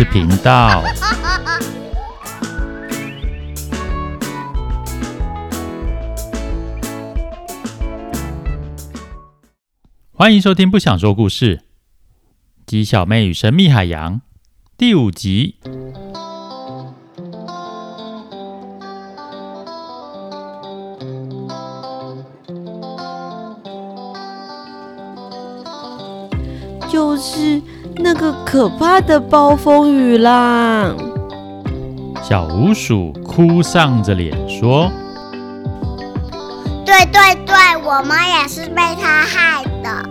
事频道。欢迎收听《不想说故事》《鸡小妹与神秘海洋》第五集。就是那个可怕的暴风雨啦！小鼯鼠哭丧着脸说：“对对对，我们也是被他害的。”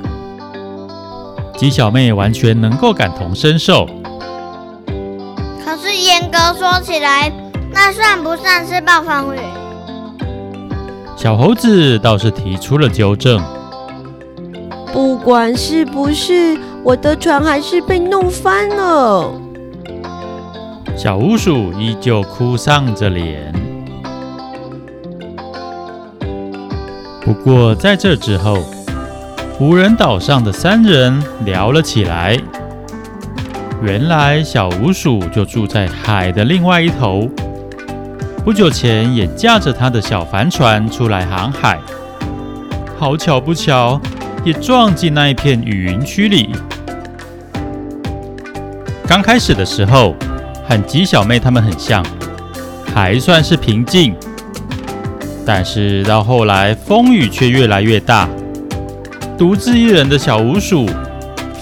鸡小妹完全能够感同身受。可是严格说起来，那算不算是暴风雨？小猴子倒是提出了纠正。不管是不是，我的船还是被弄翻了。小鼯鼠依旧哭丧着脸。不过在这之后，无人岛上的三人聊了起来。原来小鼯鼠就住在海的另外一头，不久前也驾着他的小帆船出来航海。好巧不巧。也撞进那一片雨云区里。刚开始的时候，和鸡小妹他们很像，还算是平静。但是到后来，风雨却越来越大。独自一人的小鼯鼠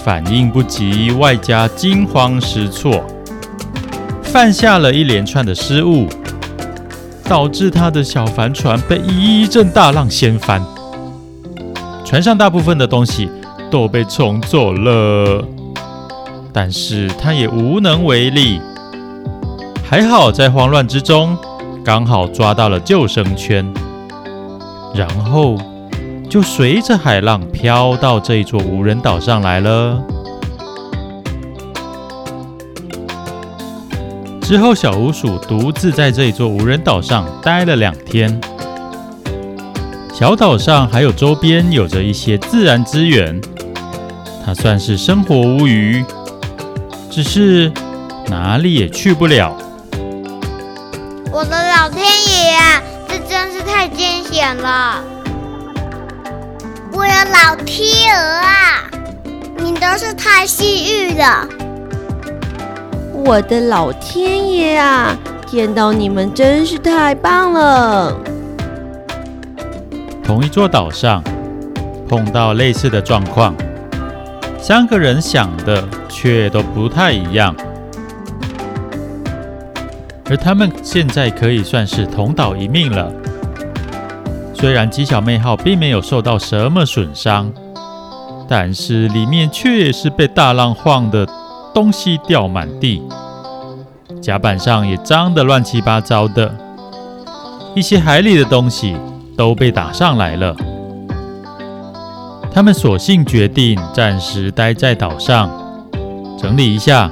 反应不及，外加惊慌失措，犯下了一连串的失误，导致他的小帆船被一阵大浪掀翻。船上大部分的东西都被冲走了，但是他也无能为力。还好在慌乱之中，刚好抓到了救生圈，然后就随着海浪飘到这一座无人岛上来了。之后，小鼯鼠独自在这一座无人岛上待了两天。小岛上还有周边有着一些自然资源，它算是生活无虞，只是哪里也去不了。我的老天爷啊，这真是太惊险了！我的老天鹅啊，你都是太幸运了。我的老天爷啊，见到你们真是太棒了。同一座岛上碰到类似的状况，三个人想的却都不太一样。而他们现在可以算是同岛一命了。虽然鸡小妹号并没有受到什么损伤，但是里面却是被大浪晃得东西掉满地，甲板上也脏得乱七八糟的，一些海里的东西。都被打上来了，他们索性决定暂时待在岛上，整理一下，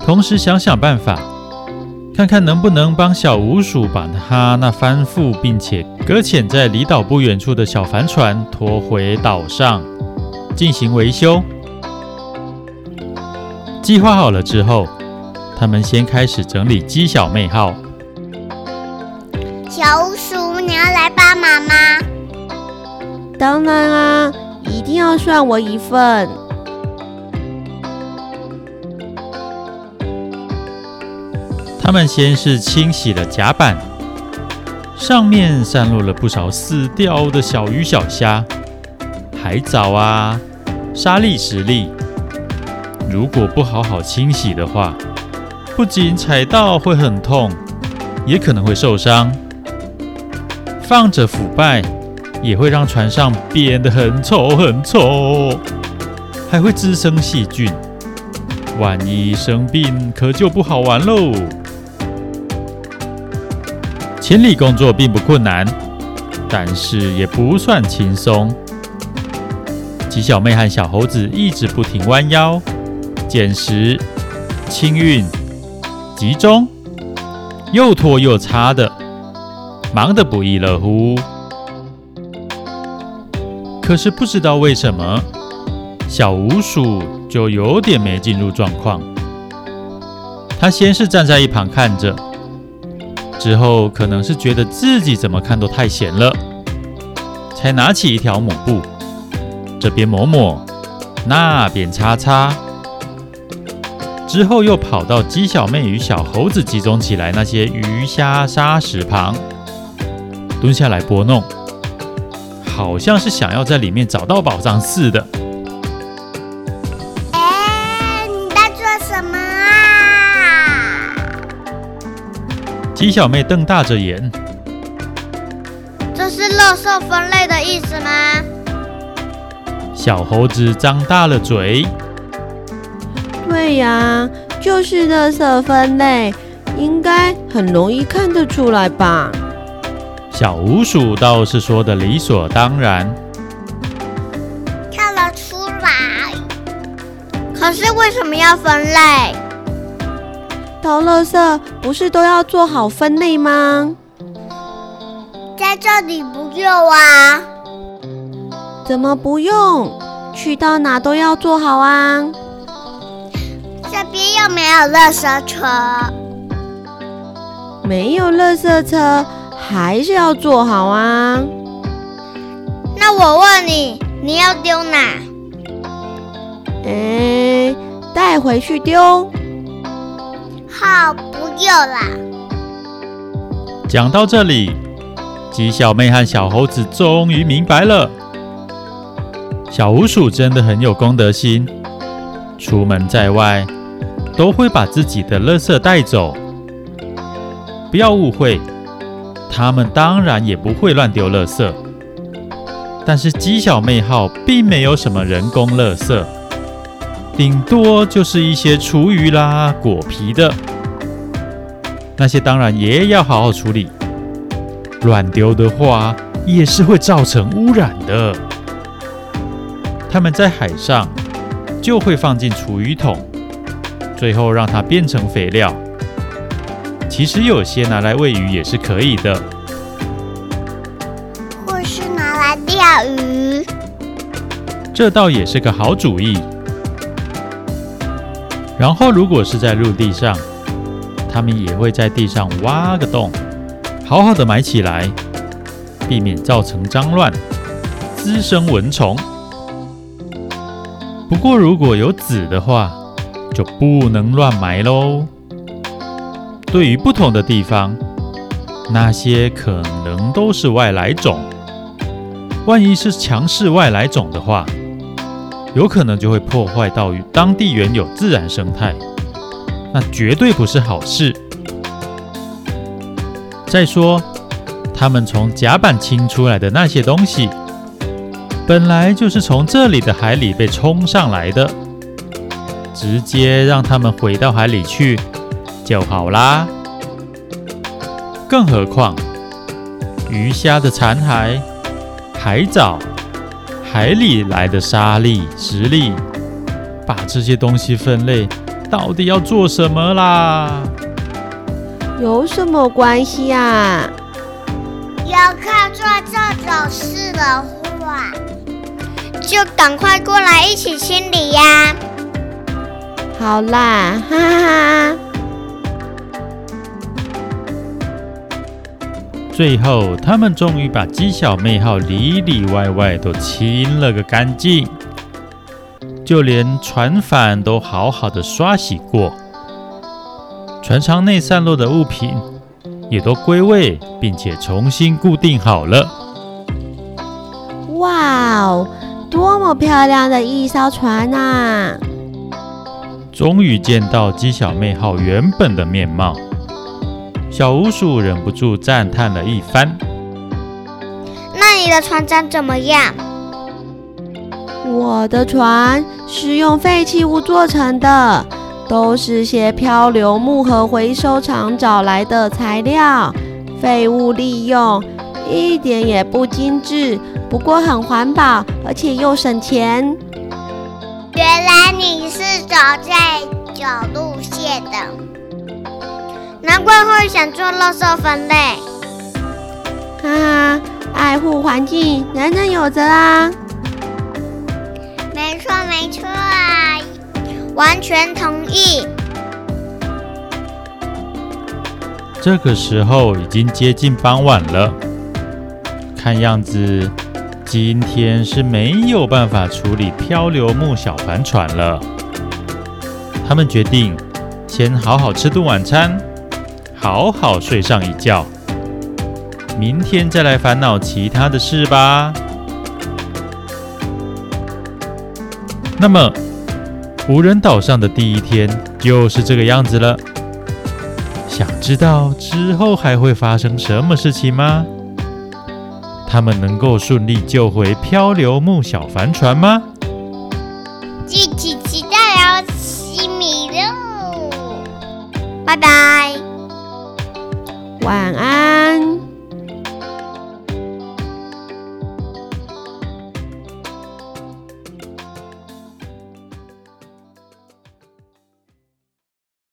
同时想想办法，看看能不能帮小五鼠把他那翻覆并且搁浅在离岛不远处的小帆船拖回岛上进行维修。计划好了之后，他们先开始整理鸡小妹号。小鼯鼠，你要来帮忙吗？当然啊，一定要算我一份。他们先是清洗了甲板，上面散落了不少死掉的小鱼小虾、海藻啊、沙粒石粒。如果不好好清洗的话，不仅踩到会很痛，也可能会受伤。放着腐败，也会让船上变得很臭很臭，还会滋生细菌。万一生病，可就不好玩喽。清理工作并不困难，但是也不算轻松。鸡小妹和小猴子一直不停弯腰、捡拾、清运、集中，又拖又擦的。忙得不亦乐乎，可是不知道为什么，小鼯鼠就有点没进入状况。他先是站在一旁看着，之后可能是觉得自己怎么看都太闲了，才拿起一条抹布，这边抹抹，那边擦擦。之后又跑到鸡小妹与小猴子集中起来那些鱼虾沙石旁，蹲下来拨弄，好像是想要在里面找到宝藏似的。哎，你在做什么啊？鸡小妹瞪大着眼，这是垃圾分类的意思吗？小猴子张大了嘴。对呀，就是垃圾分类，应该很容易看得出来吧？小鼯鼠倒是说的理所当然，看得出来。可是为什么要分类？投垃圾不是都要做好分类吗？在这里不用啊？怎么不用？去到哪都要做好啊？这边又没有垃圾车，没有垃圾车，还是要做好啊。那我问你，你要丢哪？哎，带回去丢。好，不用啦。讲到这里，鸡小妹和小猴子终于明白了，小鼯鼠真的很有公德心，出门在外。都会把自己的垃圾带走，不要误会，他们当然也不会乱丢垃圾。但是鸡小妹号并没有什么人工垃圾，顶多就是一些厨余啦、果皮的，那些当然也要好好处理。乱丢的话，也是会造成污染的。他们在海上就会放进厨余桶。最后让它变成肥料。其实有些拿来喂鱼也是可以的，或是拿来钓鱼，这倒也是个好主意。然后如果是在陆地上，他们也会在地上挖个洞，好好的埋起来，避免造成脏乱，滋生蚊虫。不过如果有籽的话，就不能乱埋喽。对于不同的地方，那些可能都是外来种。万一是强势外来种的话，有可能就会破坏到与当地原有自然生态，那绝对不是好事。再说，他们从甲板清出来的那些东西，本来就是从这里的海里被冲上来的。直接让他们回到海里去就好啦。更何况，鱼虾的残骸、海藻、海里来的沙粒、石粒，把这些东西分类，到底要做什么啦？有什么关系啊？要看做这种事的话，就赶快过来一起清理呀！好啦，哈哈哈！最后，他们终于把鸡小妹号里里外外都清了个干净，就连船帆都好好的刷洗过，船舱内散落的物品也都归位，并且重新固定好了。哇哦，多么漂亮的一艘船啊！终于见到鸡小妹号原本的面貌，小巫鼠忍不住赞叹了一番。那你的船长怎么样？我的船是用废弃物做成的，都是些漂流木和回收厂找来的材料，废物利用，一点也不精致，不过很环保，而且又省钱。原来你是走这种路线的，难怪会想做垃圾分类。哈哈，爱护环境，人人有责啊！没错没错啊，完全同意。这个时候已经接近傍晚了，看样子今天是没有办法处理漂流木小帆船了。他们决定先好好吃顿晚餐，好好睡上一觉。明天再来烦恼其他的事吧。那么无人岛上的第一天就是这个样子了。想知道之后还会发生什么事情吗？他们能够顺利救回漂流木小帆船吗？自己期待哦西米露拜拜。晚安。